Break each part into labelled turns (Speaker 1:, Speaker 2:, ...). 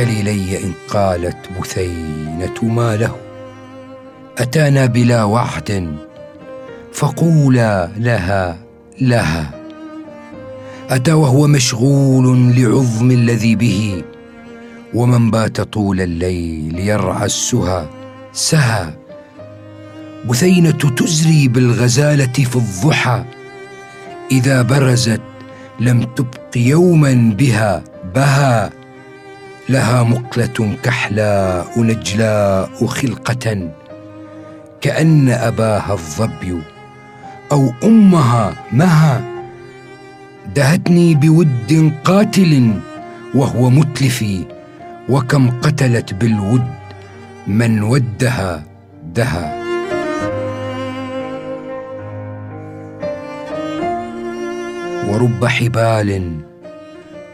Speaker 1: خليلي إن قالت بثينة ما له؟ أتانا بلا وعد فقولا لها لها. أتى وهو مشغول لعظم الذي به ومن بات طول الليل يرعى السهى سهى. بثينة تزري بالغزالة في الضحى إذا برزت لم تبق يوما بها بها. لها مقلة كحلاء نجلاء خلقة كأن أباها الظبي أو أمها مها. دهتني بود قاتل وهو متلفي وكم قتلت بالود من ودها دها. ورب حبال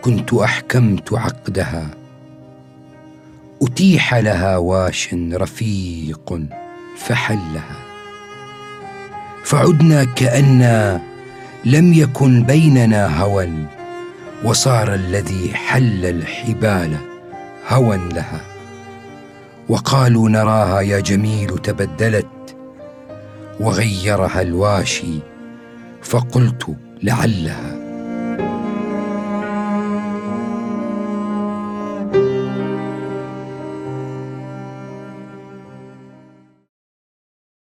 Speaker 1: كنت أحكمت عقدها. أتيح لها واش رفيق فحلها. فعدنا كانا لم يكن بيننا هوى وصار الذي حل الحبال هوى لها. وقالوا نراها يا جميل تبدلت وغيرها الواشي فقلت لعلها.